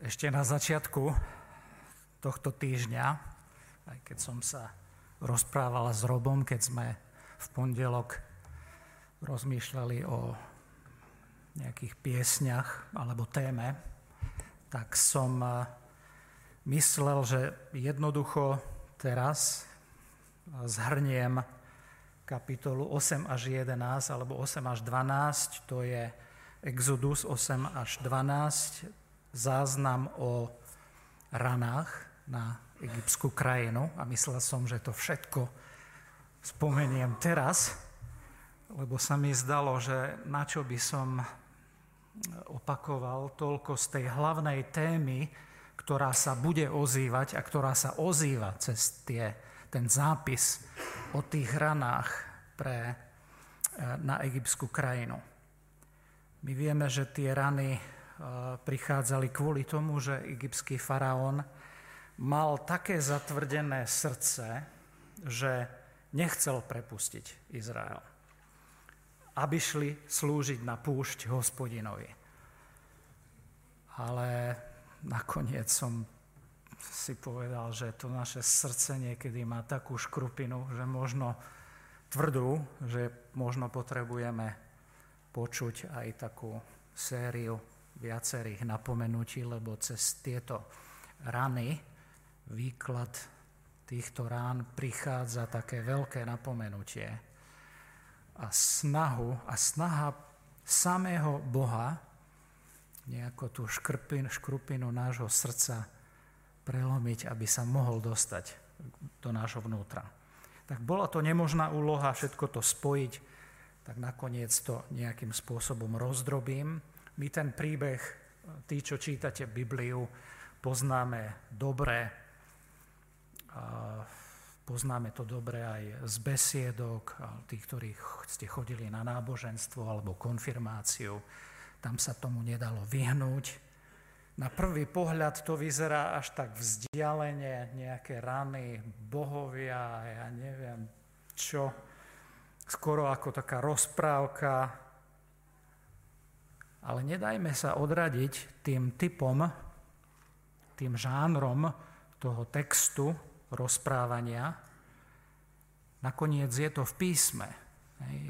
Ešte na začiatku tohto týždňa, aj keď som sa rozprávala s Robom, keď sme v pondelok rozmýšľali o nejakých piesňach alebo téme, tak som eh, myslel, že jednoducho teraz zhrniem kapitolu 8 až 11 alebo 8 až 12, to je Exodus 8 až 12, záznam o ranách na egyptskú krajinu a myslel som, že to všetko spomeniem teraz, lebo sa mi zdalo, že na čo by som opakoval toľko z tej hlavnej témy, ktorá sa bude ozývať a ktorá sa ozýva cez tie, ten zápis o tých ranách pre, e, na egyptskú krajinu. My vieme, že tie rany prichádzali kvôli tomu, že egyptský faraón mal také zatvrdené srdce, že nechcel prepustiť Izrael, aby šli slúžiť na púšť hospodinovi. Ale nakoniec som si povedal, že to naše srdce niekedy má takú škrupinu, že možno tvrdú, že možno potrebujeme počuť aj takú sériu viacerých napomenutí, lebo cez tieto rany, výklad týchto rán prichádza také veľké napomenutie a snahu a snaha samého Boha nejako tú škrpin, škrupinu nášho srdca prelomiť, aby sa mohol dostať do nášho vnútra. Tak bola to nemožná úloha všetko to spojiť, tak nakoniec to nejakým spôsobom rozdrobím my ten príbeh, tí, čo čítate Bibliu, poznáme dobre. Poznáme to dobre aj z besiedok, tí, ktorí ste chodili na náboženstvo alebo konfirmáciu. Tam sa tomu nedalo vyhnúť. Na prvý pohľad to vyzerá až tak vzdialene, nejaké rany, bohovia, ja neviem čo, skoro ako taká rozprávka, ale nedajme sa odradiť tým typom, tým žánrom toho textu rozprávania. Nakoniec je to v písme,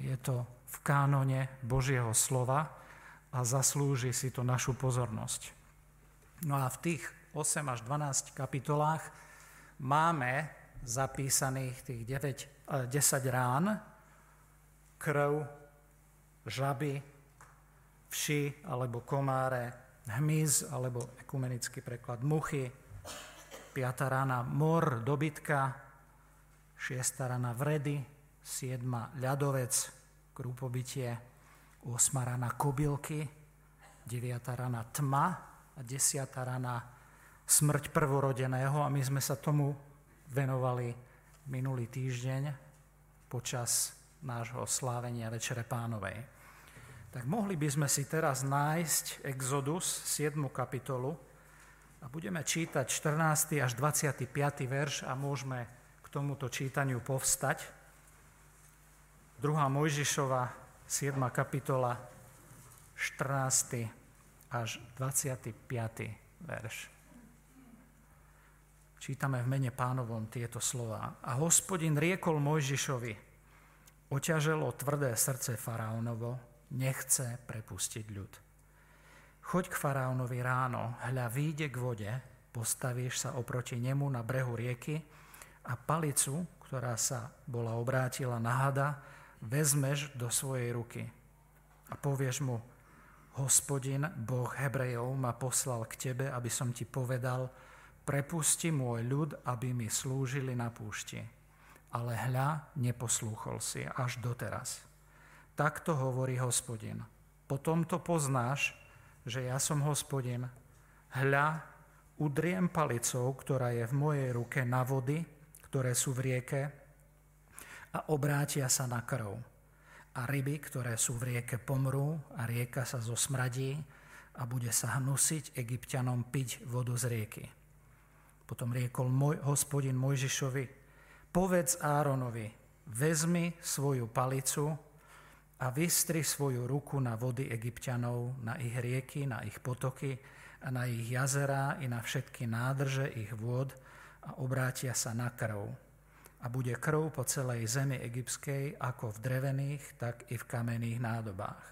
je to v kánone Božieho slova a zaslúži si to našu pozornosť. No a v tých 8 až 12 kapitolách máme zapísaných tých 9, 10 eh, rán, krv, žaby, vši alebo komáre, hmyz alebo ekumenický preklad muchy, piata rána mor, dobytka, šiesta rána vredy, siedma ľadovec, krúpobytie, osma rána kobylky, deviata rána tma a desiata rána smrť prvorodeného. A my sme sa tomu venovali minulý týždeň počas nášho slávenia Večere pánovej tak mohli by sme si teraz nájsť Exodus 7. kapitolu a budeme čítať 14. až 25. verš a môžeme k tomuto čítaniu povstať. 2. Mojžišova 7. kapitola 14. až 25. verš. Čítame v mene pánovom tieto slova. A hospodin riekol Mojžišovi, oťaželo tvrdé srdce faraónovo, nechce prepustiť ľud. Choď k faraónovi ráno, hľa výjde k vode, postavíš sa oproti nemu na brehu rieky a palicu, ktorá sa bola obrátila na hada, vezmeš do svojej ruky a povieš mu, hospodin, Boh Hebrejov ma poslal k tebe, aby som ti povedal, prepusti môj ľud, aby mi slúžili na púšti. Ale hľa, neposlúchol si až doteraz. Takto hovorí hospodin. Potom to poznáš, že ja som hospodin. Hľa, udriem palicou, ktorá je v mojej ruke na vody, ktoré sú v rieke a obrátia sa na krv. A ryby, ktoré sú v rieke, pomrú a rieka sa zosmradí a bude sa hnusiť egyptianom piť vodu z rieky. Potom riekol môj, hospodin Mojžišovi, povedz Áronovi, vezmi svoju palicu a vystri svoju ruku na vody egyptianov, na ich rieky, na ich potoky a na ich jazerá i na všetky nádrže ich vôd a obrátia sa na krv. A bude krv po celej zemi egyptskej, ako v drevených, tak i v kamenných nádobách.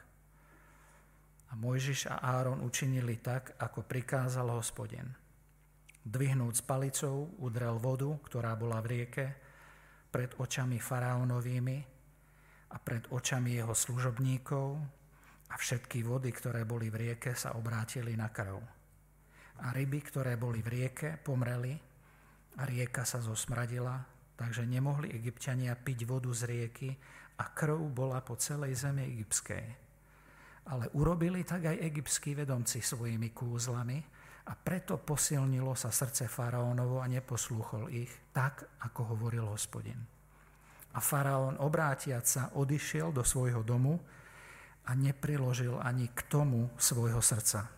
A Mojžiš a Áron učinili tak, ako prikázal hospodin. Dvihnúc palicou udrel vodu, ktorá bola v rieke, pred očami faraónovými a pred očami jeho služobníkov a všetky vody, ktoré boli v rieke, sa obrátili na krv. A ryby, ktoré boli v rieke, pomreli a rieka sa zosmradila, takže nemohli egyptiania piť vodu z rieky a krv bola po celej zemi egyptskej. Ale urobili tak aj egyptskí vedomci svojimi kúzlami a preto posilnilo sa srdce faraónovo a neposlúchol ich, tak ako hovoril hospodin. A faraón obrátiac sa odišiel do svojho domu, a nepriložil ani k tomu svojho srdca.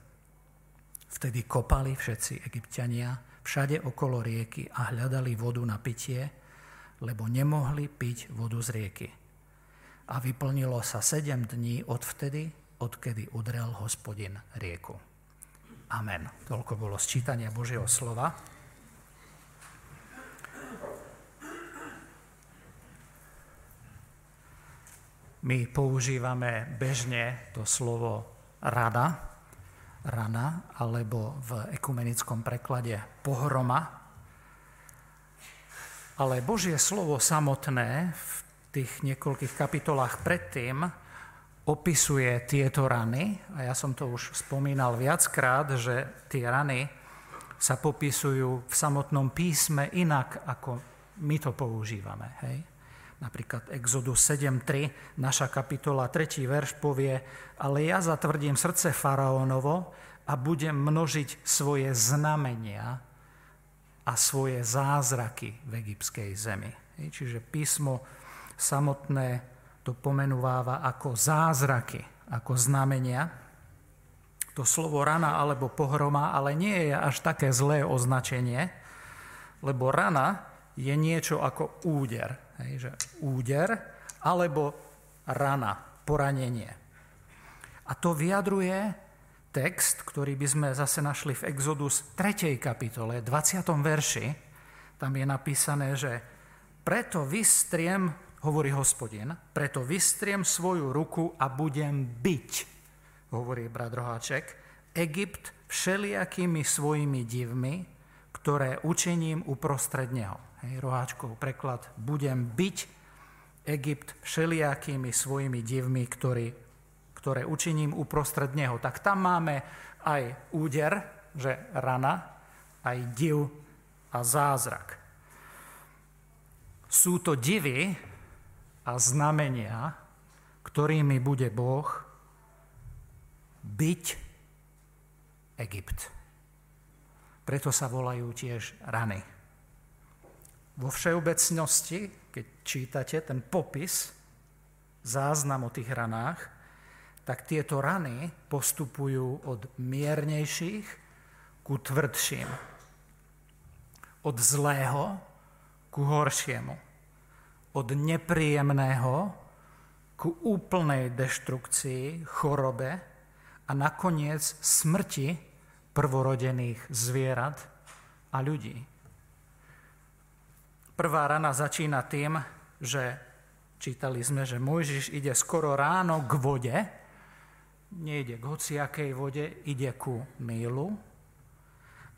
Vtedy kopali všetci egyptiania všade okolo rieky a hľadali vodu na pitie, lebo nemohli piť vodu z rieky. A vyplnilo sa sedem dní od vtedy, odkedy udrel hospodin rieku. Amen. Toľko bolo sčítania Božieho slova. My používame bežne to slovo rada, rana, alebo v ekumenickom preklade pohroma. Ale Božie slovo samotné v tých niekoľkých kapitolách predtým opisuje tieto rany. A ja som to už spomínal viackrát, že tie rany sa popisujú v samotnom písme inak, ako my to používame. Hej? Napríklad Exodus 7.3, naša kapitola 3. verš povie, ale ja zatvrdím srdce faraónovo a budem množiť svoje znamenia a svoje zázraky v egyptskej zemi. Čiže písmo samotné to pomenúváva ako zázraky, ako znamenia. To slovo rana alebo pohroma ale nie je až také zlé označenie, lebo rana je niečo ako úder. Hej, že úder alebo rana, poranenie. A to vyjadruje text, ktorý by sme zase našli v Exodus 3. kapitole, 20. verši. Tam je napísané, že preto vystriem, hovorí hospodin, preto vystriem svoju ruku a budem byť, hovorí brat Roháček, Egypt všelijakými svojimi divmi, ktoré učením uprostred neho hej, roháčkov preklad, budem byť Egypt všelijakými svojimi divmi, ktorý, ktoré učiním uprostred neho. Tak tam máme aj úder, že rana, aj div a zázrak. Sú to divy a znamenia, ktorými bude Boh byť Egypt. Preto sa volajú tiež rany. Vo všeobecnosti, keď čítate ten popis, záznam o tých ranách, tak tieto rany postupujú od miernejších ku tvrdším. Od zlého ku horšiemu. Od nepríjemného ku úplnej deštrukcii, chorobe a nakoniec smrti prvorodených zvierat a ľudí. Prvá rana začína tým, že čítali sme, že Mojžiš ide skoro ráno k vode, nejde k hociakej vode, ide ku Nílu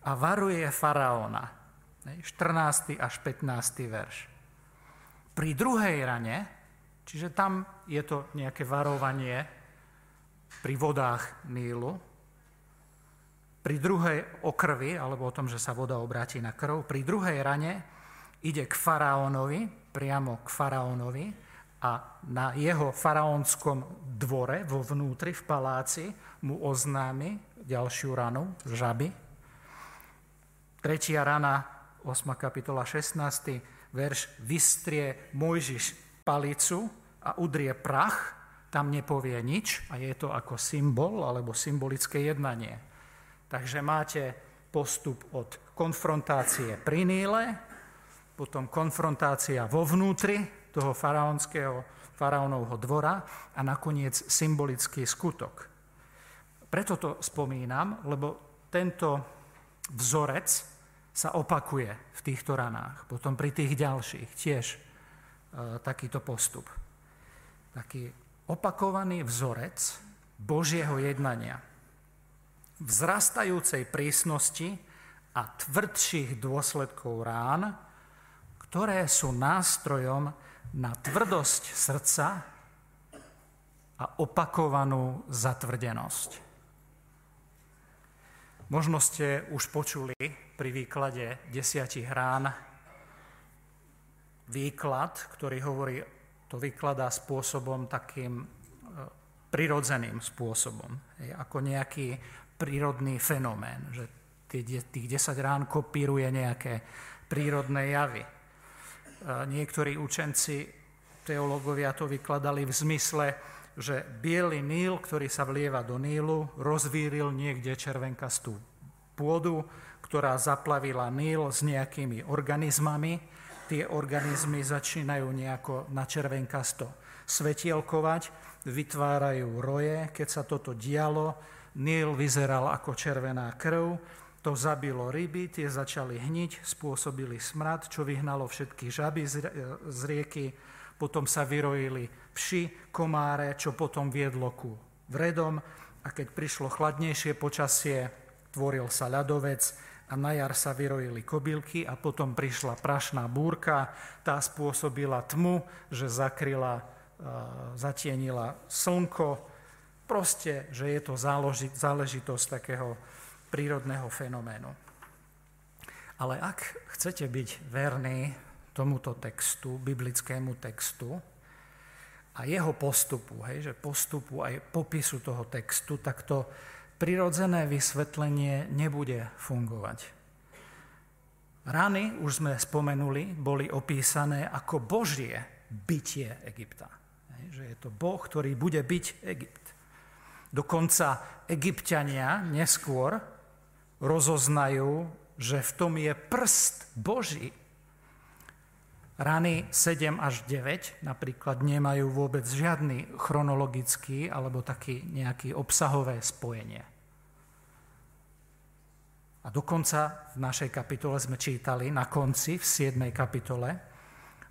a varuje faraóna. 14. až 15. verš. Pri druhej rane, čiže tam je to nejaké varovanie pri vodách Nílu, pri druhej o krvi, alebo o tom, že sa voda obráti na krv, pri druhej rane ide k faraónovi, priamo k faraónovi a na jeho faraónskom dvore, vo vnútri, v paláci, mu oznámi ďalšiu ranu, žaby. Tretia rana, 8. kapitola, 16. verš, vystrie Mojžiš palicu a udrie prach, tam nepovie nič a je to ako symbol alebo symbolické jednanie. Takže máte postup od konfrontácie pri Níle, potom konfrontácia vo vnútri toho faraónskeho, faraónovho dvora a nakoniec symbolický skutok. Preto to spomínam, lebo tento vzorec sa opakuje v týchto ranách. Potom pri tých ďalších tiež e, takýto postup. Taký opakovaný vzorec Božieho jednania. Vzrastajúcej prísnosti a tvrdších dôsledkov rán, ktoré sú nástrojom na tvrdosť srdca a opakovanú zatvrdenosť. Možno ste už počuli pri výklade desiatich rán výklad, ktorý hovorí, to vykladá spôsobom takým e, prirodzeným spôsobom, ako nejaký prírodný fenomén, že tých 10 rán kopíruje nejaké prírodné javy. Niektorí učenci, teológovia to vykladali v zmysle, že biely Níl, ktorý sa vlieva do Nílu, rozvíril niekde červenkastú pôdu, ktorá zaplavila Níl s nejakými organizmami. Tie organizmy začínajú nejako na červenkasto svetielkovať, vytvárajú roje. Keď sa toto dialo, Níl vyzeral ako červená krv, to zabilo ryby, tie začali hniť, spôsobili smrad, čo vyhnalo všetky žaby z rieky, potom sa vyrojili vši, komáre, čo potom viedlo ku vredom. A keď prišlo chladnejšie počasie, tvoril sa ľadovec a na jar sa vyrojili kobylky a potom prišla prašná búrka, tá spôsobila tmu, že zakryla, zatienila slnko, proste, že je to záležitosť takého prírodného fenoménu. Ale ak chcete byť verní tomuto textu, biblickému textu a jeho postupu, hej, že postupu aj popisu toho textu, tak to prirodzené vysvetlenie nebude fungovať. Rany, už sme spomenuli, boli opísané ako Božie bytie Egypta. Že je to Boh, ktorý bude byť Egypt. Dokonca egyptiania neskôr rozoznajú, že v tom je prst Boží. Rany 7 až 9 napríklad nemajú vôbec žiadny chronologický alebo taký nejaký obsahové spojenie. A dokonca v našej kapitole sme čítali na konci, v 7. kapitole,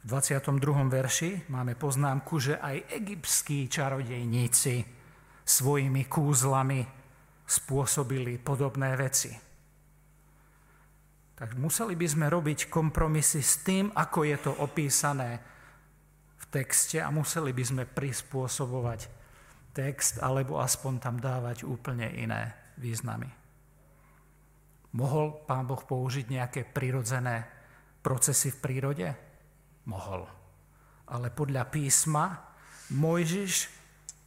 v 22. verši máme poznámku, že aj egyptskí čarodejníci svojimi kúzlami spôsobili podobné veci. Tak museli by sme robiť kompromisy s tým, ako je to opísané v texte a museli by sme prispôsobovať text alebo aspoň tam dávať úplne iné významy. Mohol pán Boh použiť nejaké prirodzené procesy v prírode? Mohol. Ale podľa písma Mojžiš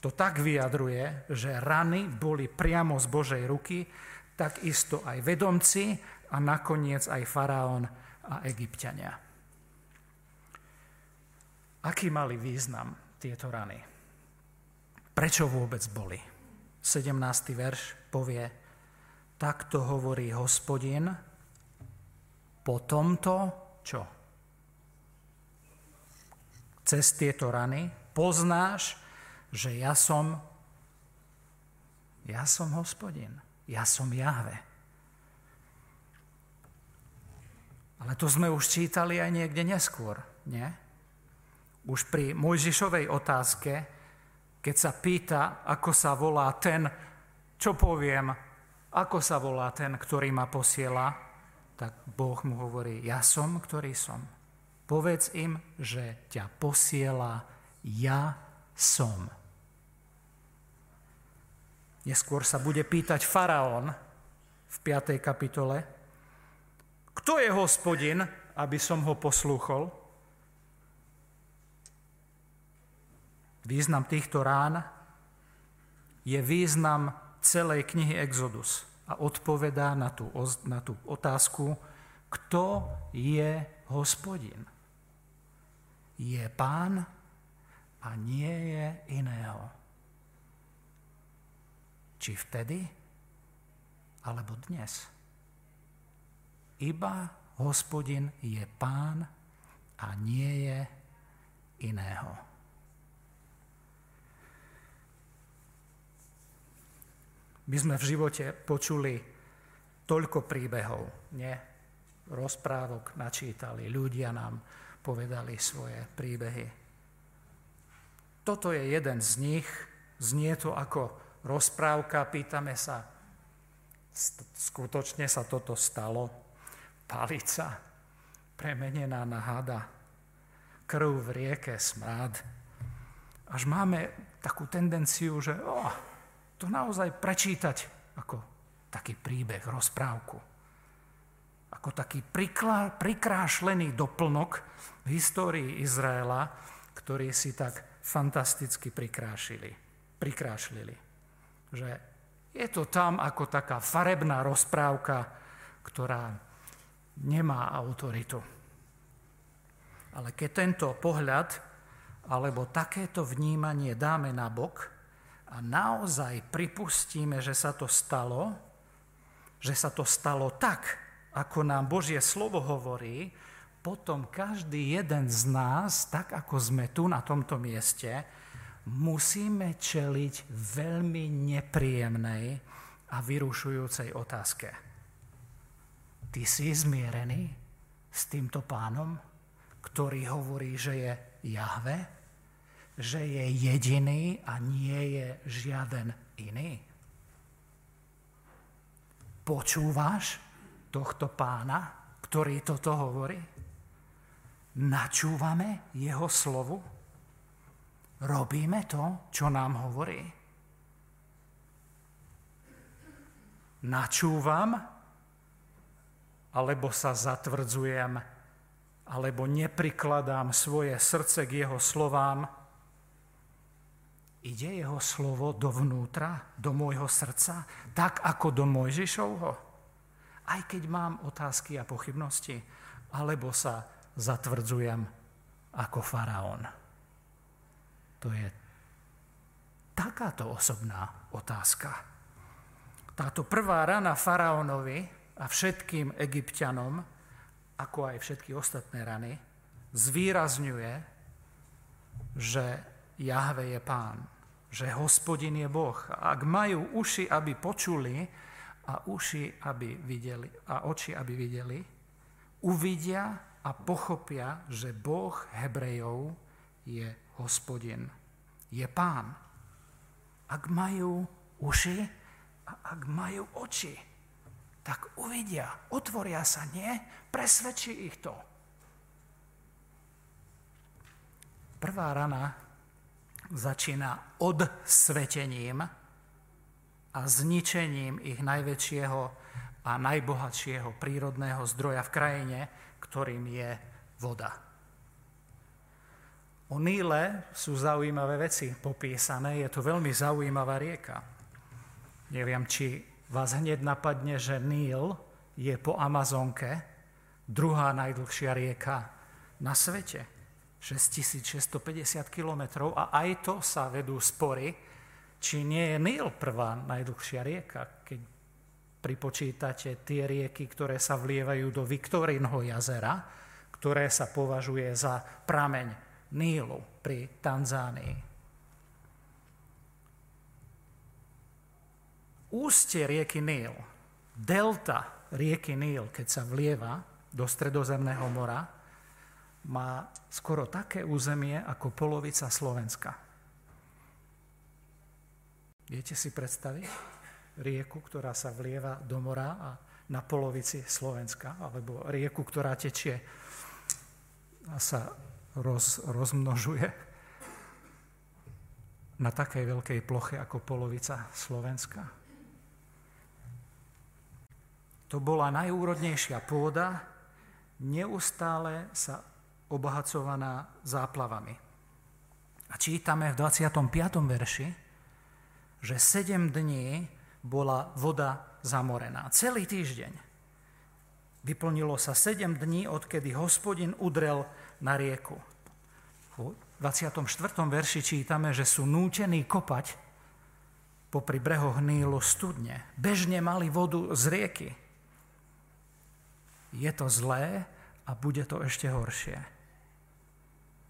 to tak vyjadruje, že rany boli priamo z Božej ruky, takisto aj vedomci a nakoniec aj faraón a egyptiania. Aký mali význam tieto rany? Prečo vôbec boli? 17. verš povie, takto hovorí hospodin, po tomto čo? Cez tieto rany poznáš, že ja som, ja som hospodin, ja som Jahve. Ale to sme už čítali aj niekde neskôr, nie? Už pri Mojžišovej otázke, keď sa pýta, ako sa volá ten, čo poviem, ako sa volá ten, ktorý ma posiela, tak Boh mu hovorí, ja som, ktorý som. Povedz im, že ťa posiela ja som. Neskôr sa bude pýtať faraón v 5. kapitole, kto je hospodin, aby som ho poslúchol? Význam týchto rán je význam celej knihy Exodus a odpovedá na tú, na tú otázku, kto je hospodin. Je pán a nie je iného. Či vtedy, alebo dnes. Iba hospodin je pán a nie je iného. My sme v živote počuli toľko príbehov, nie? Rozprávok načítali, ľudia nám povedali svoje príbehy. Toto je jeden z nich, znie to ako rozprávka, pýtame sa, skutočne sa toto stalo? Palica premenená na hada, krv v rieke, smrad. Až máme takú tendenciu, že oh, to naozaj prečítať ako taký príbeh, rozprávku. Ako taký priklá, prikrášlený doplnok v histórii Izraela, ktorý si tak fantasticky prikrášili, prikrášlili. Že je to tam ako taká farebná rozprávka, ktorá nemá autoritu. Ale keď tento pohľad alebo takéto vnímanie dáme na bok a naozaj pripustíme, že sa to stalo, že sa to stalo tak, ako nám Božie slovo hovorí, potom každý jeden z nás, tak ako sme tu na tomto mieste, musíme čeliť veľmi nepríjemnej a vyrušujúcej otázke. Ty si zmierený s týmto pánom, ktorý hovorí, že je Jahve, že je jediný a nie je žiaden iný? Počúvaš tohto pána, ktorý toto hovorí? Načúvame jeho slovu? Robíme to, čo nám hovorí? Načúvam, alebo sa zatvrdzujem, alebo neprikladám svoje srdce k jeho slovám, ide jeho slovo dovnútra, do môjho srdca, tak ako do Mojžišovho? Aj keď mám otázky a pochybnosti, alebo sa zatvrdzujem ako faraón. To je takáto osobná otázka. Táto prvá rana faraónovi a všetkým egyptianom, ako aj všetky ostatné rany, zvýrazňuje, že Jahve je pán že hospodin je Boh. A ak majú uši, aby počuli a uši, aby videli, a oči, aby videli, uvidia a pochopia, že Boh Hebrejov je hospodin, je pán. Ak majú uši a ak majú oči, tak uvidia, otvoria sa, nie? Presvedčí ich to. Prvá rana začína odsvetením a zničením ich najväčšieho a najbohatšieho prírodného zdroja v krajine, ktorým je voda. O Níle sú zaujímavé veci popísané, je to veľmi zaujímavá rieka. Neviem, či vás hneď napadne, že Níl je po Amazonke druhá najdlhšia rieka na svete. 6650 kilometrov a aj to sa vedú spory, či nie je Nil prvá najdlhšia rieka, keď pripočítate tie rieky, ktoré sa vlievajú do Viktorinho jazera, ktoré sa považuje za prameň Nílu pri Tanzánii. Ústie rieky Níl, delta rieky Níl, keď sa vlieva do Stredozemného mora, má skoro také územie ako polovica Slovenska. Viete si predstaviť rieku, ktorá sa vlieva do mora a na polovici Slovenska, alebo rieku, ktorá tečie a sa roz, rozmnožuje na takej veľkej ploche ako polovica Slovenska. To bola najúrodnejšia pôda, neustále sa obohacovaná záplavami. A čítame v 25. verši, že 7 dní bola voda zamorená. Celý týždeň. Vyplnilo sa 7 dní, odkedy hospodin udrel na rieku. V 24. verši čítame, že sú nútení kopať popri brehoch Nílu studne. Bežne mali vodu z rieky. Je to zlé a bude to ešte horšie.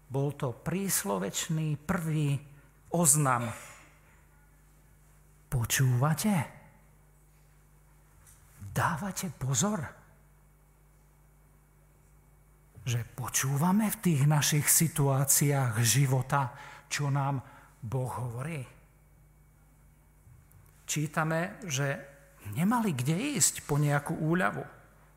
Bol to príslovečný prvý oznam. Počúvate? dávate pozor? Že počúvame v tých našich situáciách života, čo nám Boh hovorí. Čítame, že nemali kde ísť po nejakú úľavu.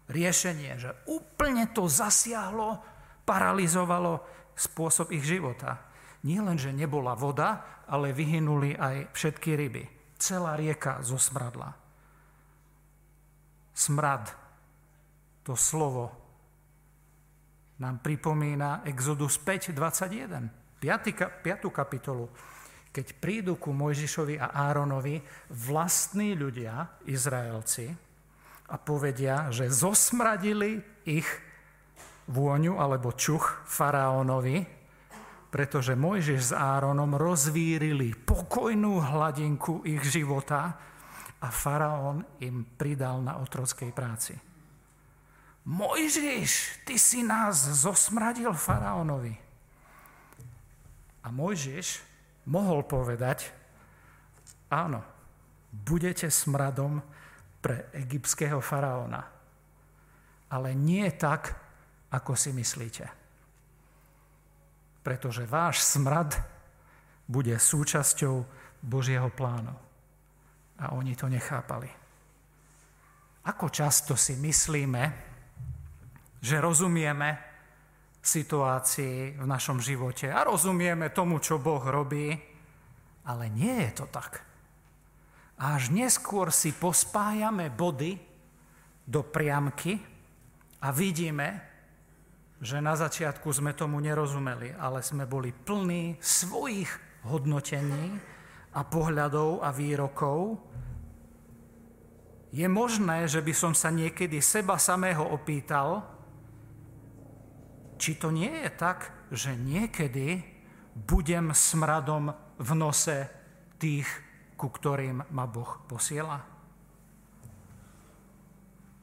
Riešenie, že úplne to zasiahlo, paralizovalo spôsob ich života. Nie len, že nebola voda, ale vyhynuli aj všetky ryby. Celá rieka zosmradla. Smrad, to slovo, nám pripomína Exodus 5.21, 5. kapitolu. Keď prídu ku Mojžišovi a Áronovi vlastní ľudia, Izraelci, a povedia, že zosmradili ich vôňu alebo čuch faraónovi, pretože Mojžiš s Áronom rozvírili pokojnú hladinku ich života a faraón im pridal na otrockej práci. Mojžiš, ty si nás zosmradil faraónovi. A Mojžiš mohol povedať, áno, budete smradom pre egyptského faraóna. Ale nie tak, ako si myslíte. Pretože váš smrad bude súčasťou Božieho plánu. A oni to nechápali. Ako často si myslíme, že rozumieme situácii v našom živote a rozumieme tomu, čo Boh robí, ale nie je to tak. Až neskôr si pospájame body do priamky a vidíme, že na začiatku sme tomu nerozumeli, ale sme boli plní svojich hodnotení a pohľadov a výrokov. Je možné, že by som sa niekedy seba samého opýtal, či to nie je tak, že niekedy budem smradom v nose tých, ku ktorým ma Boh posiela?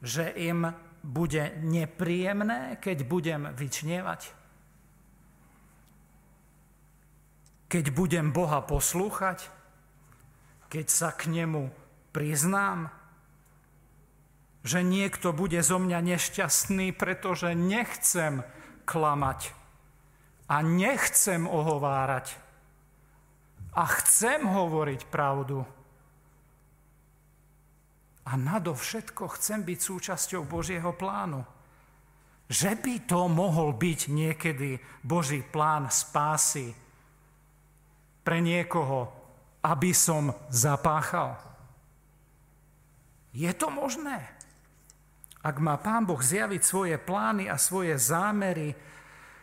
Že im bude nepríjemné, keď budem vyčnievať? Keď budem Boha poslúchať? Keď sa k nemu priznám? Že niekto bude zo mňa nešťastný, pretože nechcem klamať a nechcem ohovárať a chcem hovoriť pravdu a nadovšetko chcem byť súčasťou Božieho plánu. Že by to mohol byť niekedy Boží plán spásy pre niekoho, aby som zapáchal. Je to možné? Ak má Pán Boh zjaviť svoje plány a svoje zámery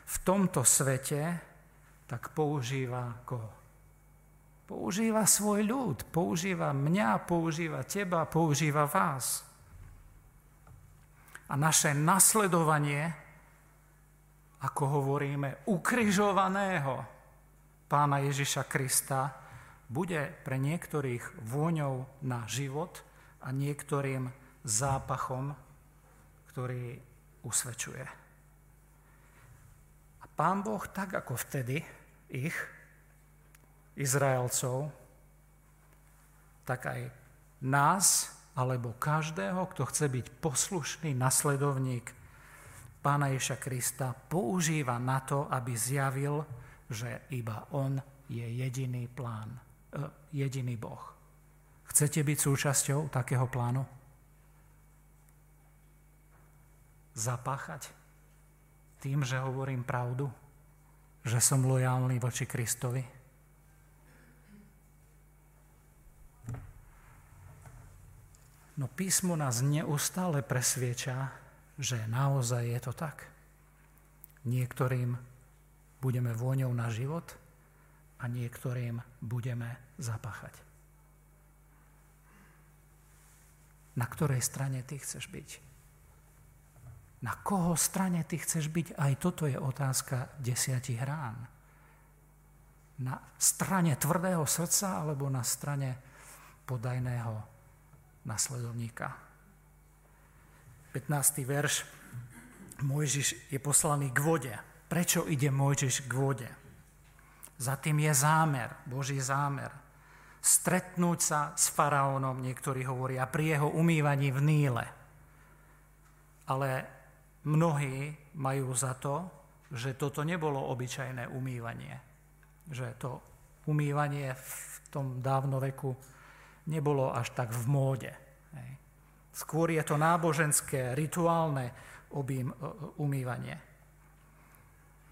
v tomto svete, tak používa koho? Používa svoj ľud, používa mňa, používa teba, používa vás. A naše nasledovanie, ako hovoríme, ukrižovaného pána Ježiša Krista, bude pre niektorých vôňou na život a niektorým zápachom, ktorý usvedčuje. A pán Boh, tak ako vtedy ich Izraelcov, tak aj nás, alebo každého, kto chce byť poslušný nasledovník Pána Ježa Krista, používa na to, aby zjavil, že iba On je jediný plán, eh, jediný Boh. Chcete byť súčasťou takého plánu? Zapáchať tým, že hovorím pravdu, že som lojálny voči Kristovi? No písmo nás neustále presvieča, že naozaj je to tak. Niektorým budeme vôňou na život a niektorým budeme zapáchať. Na ktorej strane ty chceš byť? Na koho strane ty chceš byť? Aj toto je otázka desiatich rán. Na strane tvrdého srdca alebo na strane podajného nasledovníka. 15. verš. Mojžiš je poslaný k vode. Prečo ide Mojžiš k vode? Za tým je zámer, Boží zámer. Stretnúť sa s faraónom, niektorí hovoria, pri jeho umývaní v Níle. Ale mnohí majú za to, že toto nebolo obyčajné umývanie. Že to umývanie v tom dávnoveku nebolo až tak v móde. Skôr je to náboženské, rituálne obým, umývanie.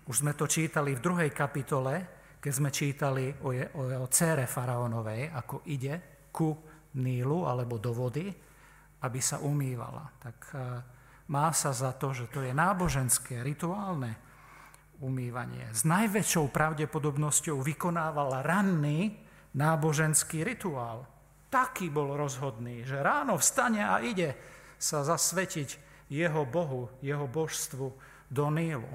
Už sme to čítali v druhej kapitole, keď sme čítali o, je, o jeho cére faraónovej, ako ide ku Nílu alebo do vody, aby sa umývala. Tak e, má sa za to, že to je náboženské, rituálne umývanie. S najväčšou pravdepodobnosťou vykonával ranný náboženský rituál. Taký bol rozhodný, že ráno vstane a ide sa zasvetiť jeho Bohu, jeho božstvu do Nílu.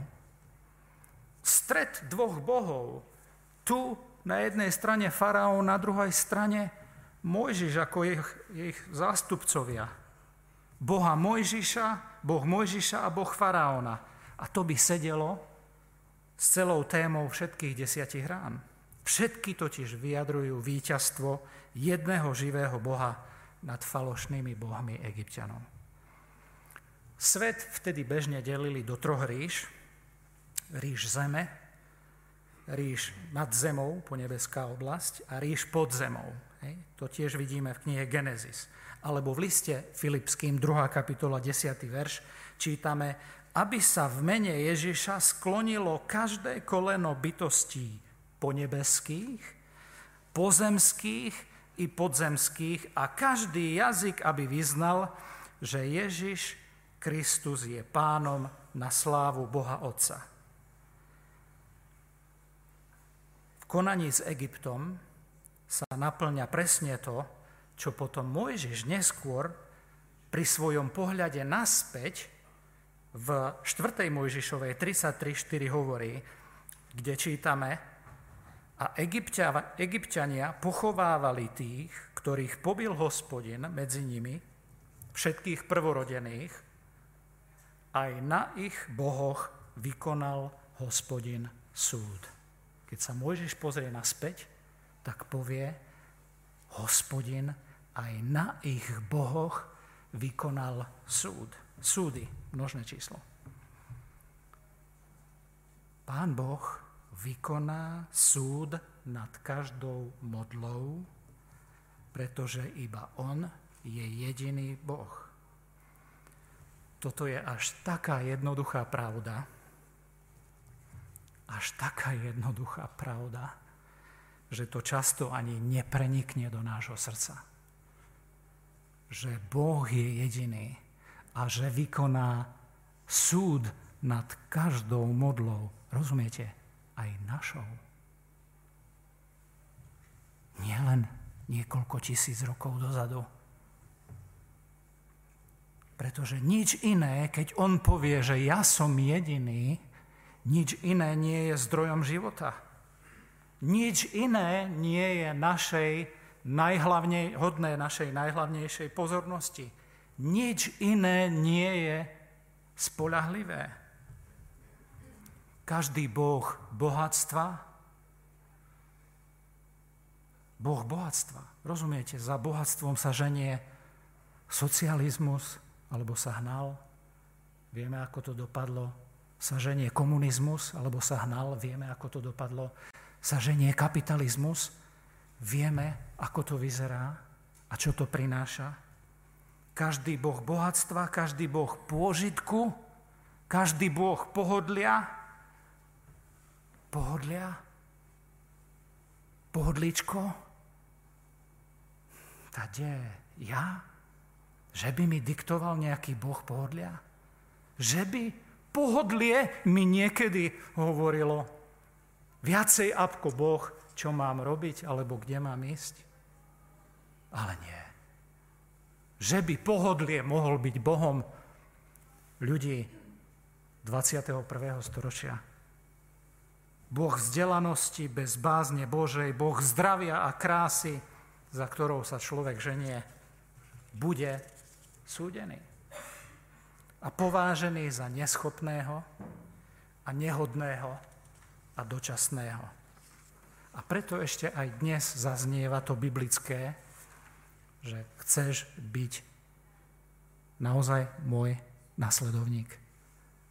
Stred dvoch bohov. Tu na jednej strane faraón, na druhej strane Mojžiš ako ich, ich zástupcovia. Boha Mojžiša, Boh Mojžiša a Boh faraóna. A to by sedelo s celou témou všetkých desiatich rán. Všetky totiž vyjadrujú víťazstvo jedného živého Boha nad falošnými bohmi egyptianom. Svet vtedy bežne delili do troch ríš. Ríš zeme, ríš nad zemou, nebeská oblasť, a ríš pod zemou. To tiež vidíme v knihe Genesis. Alebo v liste Filipským, 2. kapitola, 10. verš, čítame, aby sa v mene Ježiša sklonilo každé koleno bytostí ponebeských, pozemských i podzemských a každý jazyk, aby vyznal, že Ježiš Kristus je pánom na slávu Boha Otca. V konaní s Egyptom sa naplňa presne to, čo potom Mojžiš neskôr pri svojom pohľade naspäť v 4. Mojžišovej 33.4 hovorí, kde čítame, a Egyptiania pochovávali tých, ktorých pobil hospodin medzi nimi, všetkých prvorodených, aj na ich bohoch vykonal hospodin súd. Keď sa Mojžiš pozrie naspäť, tak povie, hospodin aj na ich bohoch vykonal súd. Súdy, množné číslo. Pán Boh vykoná súd nad každou modlou, pretože iba On je jediný Boh. Toto je až taká jednoduchá pravda, až taká jednoduchá pravda, že to často ani neprenikne do nášho srdca. Že Boh je jediný a že vykoná súd nad každou modlou. Rozumiete? Aj našou. Nielen niekoľko tisíc rokov dozadu, pretože nič iné, keď on povie, že ja som jediný, nič iné nie je zdrojom života. Nič iné nie je našej najhlavnej, hodné našej najhlavnejšej pozornosti. Nič iné nie je spolahlivé. Každý boh bohatstva, boh bohatstva. Rozumiete, za bohatstvom sa ženie socializmus, alebo sa hnal. Vieme, ako to dopadlo. Sa ženie komunizmus, alebo sa hnal. Vieme, ako to dopadlo. Sa ženie kapitalizmus. Vieme, ako to vyzerá a čo to prináša. Každý boh bohatstva, každý boh pôžitku, každý boh pohodlia, pohodlia, pohodličko, tade ja že by mi diktoval nejaký Boh pohodlia? Že by pohodlie mi niekedy hovorilo viacej ako Boh, čo mám robiť alebo kde mám ísť? Ale nie. Že by pohodlie mohol byť Bohom ľudí 21. storočia. Boh vzdelanosti bez bázne Božej, Boh zdravia a krásy, za ktorou sa človek ženie, bude súdený a povážený za neschopného a nehodného a dočasného. A preto ešte aj dnes zaznieva to biblické, že chceš byť naozaj môj nasledovník.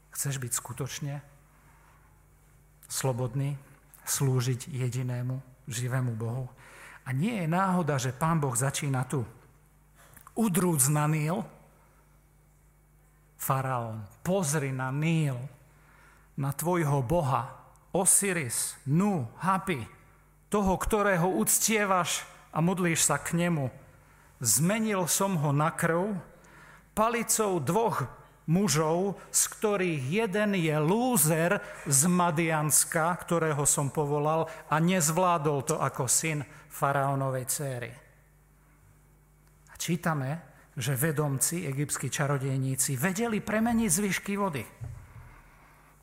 Chceš byť skutočne slobodný, slúžiť jedinému živému Bohu. A nie je náhoda, že Pán Boh začína tu. Udrúc na Níl, faraón, pozri na Níl, na tvojho Boha, Osiris, Nu, Hapi, toho, ktorého uctievaš a modlíš sa k nemu. Zmenil som ho na krv, palicou dvoch mužov, z ktorých jeden je lúzer z Madianska, ktorého som povolal a nezvládol to ako syn faraónovej céry. A čítame, že vedomci, egyptskí čarodejníci, vedeli premeniť zvyšky vody.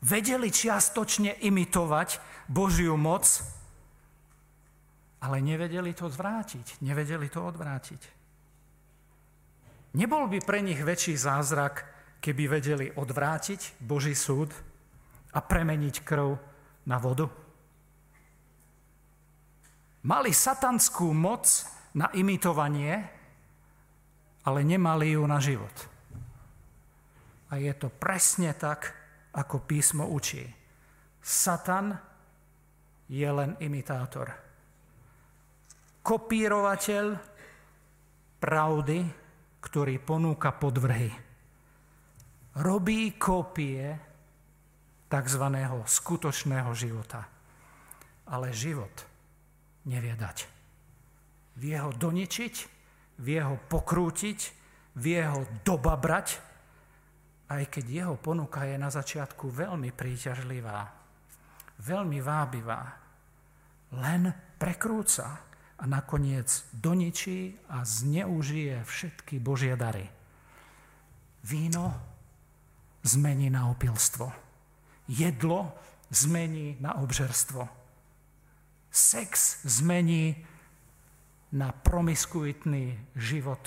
Vedeli čiastočne imitovať Božiu moc, ale nevedeli to zvrátiť, nevedeli to odvrátiť. Nebol by pre nich väčší zázrak, keby vedeli odvrátiť Boží súd a premeniť krv na vodu? Mali satanskú moc na imitovanie, ale nemali ju na život. A je to presne tak, ako písmo učí. Satan je len imitátor. Kopírovateľ pravdy, ktorý ponúka podvrhy robí kópie tzv. skutočného života. Ale život nevie dať. Vie ho doničiť, vie ho pokrútiť, vie ho dobabrať, aj keď jeho ponuka je na začiatku veľmi príťažlivá, veľmi vábivá. Len prekrúca a nakoniec doničí a zneužije všetky Božie dary. Víno zmení na opilstvo. Jedlo zmení na obžerstvo. Sex zmení na promiskuitný život.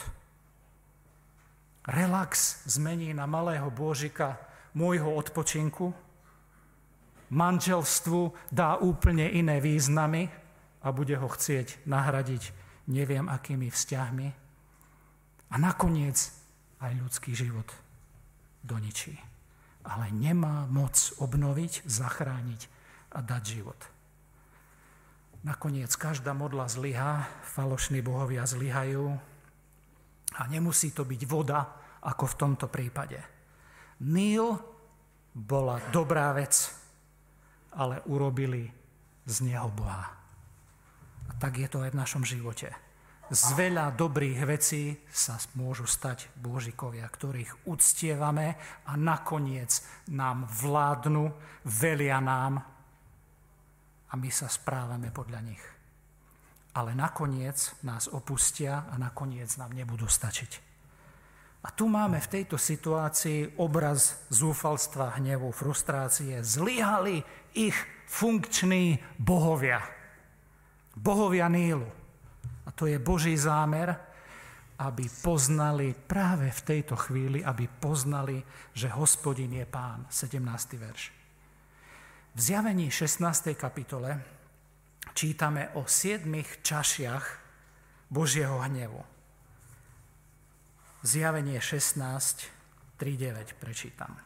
Relax zmení na malého bôžika môjho odpočinku. Manželstvu dá úplne iné významy a bude ho chcieť nahradiť neviem akými vzťahmi. A nakoniec aj ľudský život doničí. Ale nemá moc obnoviť, zachrániť a dať život. Nakoniec každá modla zlyha, falošní bohovia zlyhajú a nemusí to byť voda, ako v tomto prípade. Níl bola dobrá vec, ale urobili z neho Boha. A tak je to aj v našom živote z veľa dobrých vecí sa môžu stať božikovia, ktorých uctievame a nakoniec nám vládnu, velia nám a my sa správame podľa nich. Ale nakoniec nás opustia a nakoniec nám nebudú stačiť. A tu máme v tejto situácii obraz zúfalstva, hnevu, frustrácie. Zlyhali ich funkční bohovia. Bohovia Nílu. A to je Boží zámer, aby poznali práve v tejto chvíli, aby poznali, že hospodin je pán. 17. verš. V zjavení 16. kapitole čítame o siedmých čašiach Božieho hnevu. Zjavenie 16, 3.9 prečítam.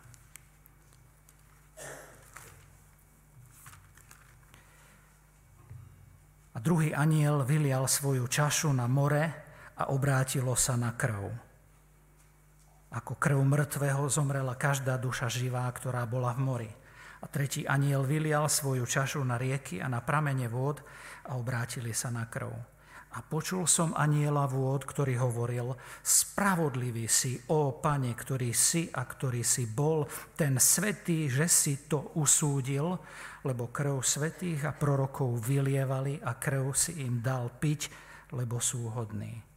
A druhý aniel vylial svoju čašu na more a obrátilo sa na krv. Ako krv mŕtvého zomrela každá duša živá, ktorá bola v mori. A tretí aniel vylial svoju čašu na rieky a na pramene vôd a obrátili sa na krv. A počul som aniela vôd, ktorý hovoril, spravodlivý si, ó pane, ktorý si a ktorý si bol, ten svetý, že si to usúdil, lebo krv svetých a prorokov vylievali a krv si im dal piť, lebo sú hodní.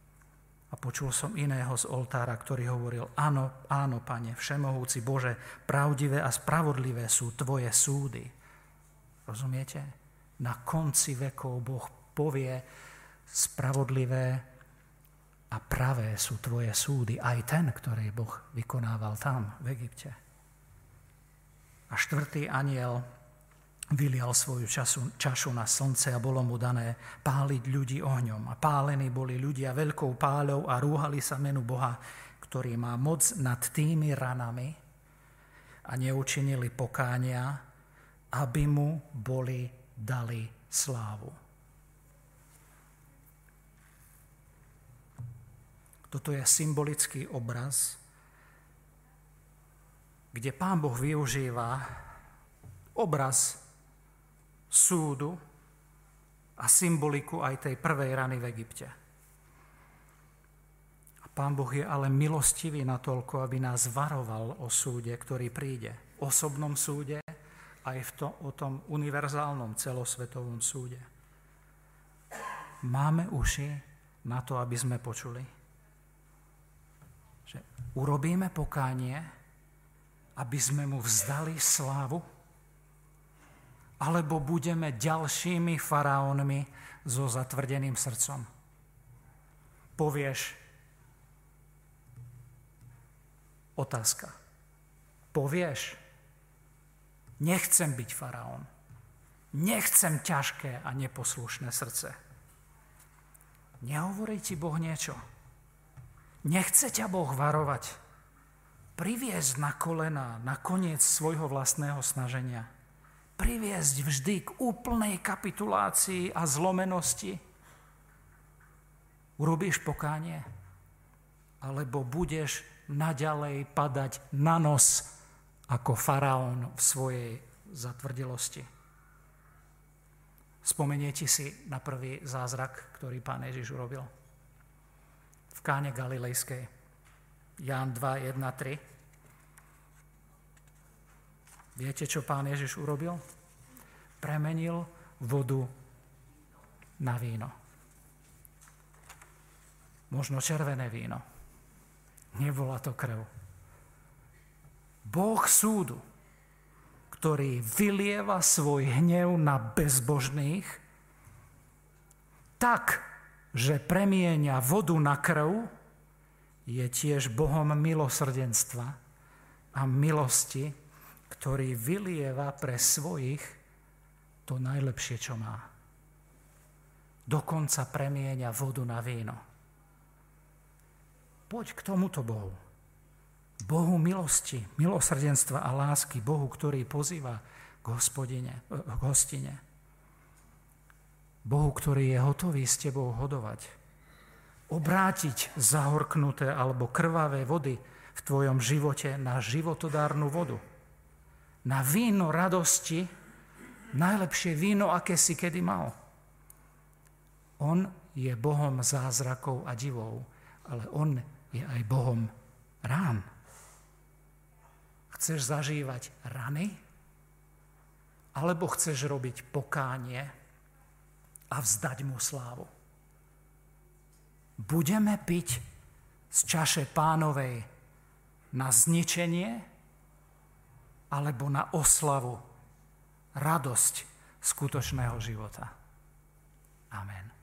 A počul som iného z oltára, ktorý hovoril, áno, áno, pane, všemohúci Bože, pravdivé a spravodlivé sú tvoje súdy. Rozumiete? Na konci vekov Boh povie, spravodlivé a pravé sú tvoje súdy, aj ten, ktorý Boh vykonával tam, v Egypte. A štvrtý aniel vylial svoju času, čašu na slnce a bolo mu dané páliť ľudí ohňom. A pálení boli ľudia veľkou páľou a rúhali sa menu Boha, ktorý má moc nad tými ranami, a neučinili pokánia, aby mu boli dali slávu. Toto je symbolický obraz, kde pán Boh využíva obraz súdu a symboliku aj tej prvej rany v Egypte. A pán Boh je ale milostivý natoľko, aby nás varoval o súde, ktorý príde. Osobnom súde, aj v to, o tom univerzálnom celosvetovom súde. Máme uši na to, aby sme počuli. Že urobíme pokánie, aby sme mu vzdali slávu, alebo budeme ďalšími faraónmi so zatvrdeným srdcom. Povieš, otázka, povieš, Nechcem byť faraón. Nechcem ťažké a neposlušné srdce. Nehovorí ti Boh niečo. Nechce ťa Boh varovať. Priviesť na kolena na koniec svojho vlastného snaženia. Priviesť vždy k úplnej kapitulácii a zlomenosti. Urobíš pokánie? Alebo budeš naďalej padať na nos ako faraón v svojej zatvrdelosti. Spomeniete si na prvý zázrak, ktorý pán Ježiš urobil? V káne Galilejskej. Ján 2, 1, 3. Viete, čo pán Ježiš urobil? Premenil vodu na víno. Možno červené víno. Nebola to krv Boh súdu, ktorý vylieva svoj hnev na bezbožných, tak, že premienia vodu na krv, je tiež Bohom milosrdenstva a milosti, ktorý vylieva pre svojich to najlepšie, čo má. Dokonca premienia vodu na víno. Poď k tomuto Bohu. Bohu milosti, milosrdenstva a lásky, Bohu, ktorý pozýva k, hospodine, k hostine. Bohu, ktorý je hotový s tebou hodovať. Obrátiť zahorknuté alebo krvavé vody v tvojom živote na životodárnu vodu. Na víno radosti, najlepšie víno, aké si kedy mal. On je Bohom zázrakov a divov, ale on je aj Bohom rán. Chceš zažívať rany? Alebo chceš robiť pokánie a vzdať mu slávu? Budeme piť z čaše pánovej na zničenie alebo na oslavu, radosť skutočného života. Amen.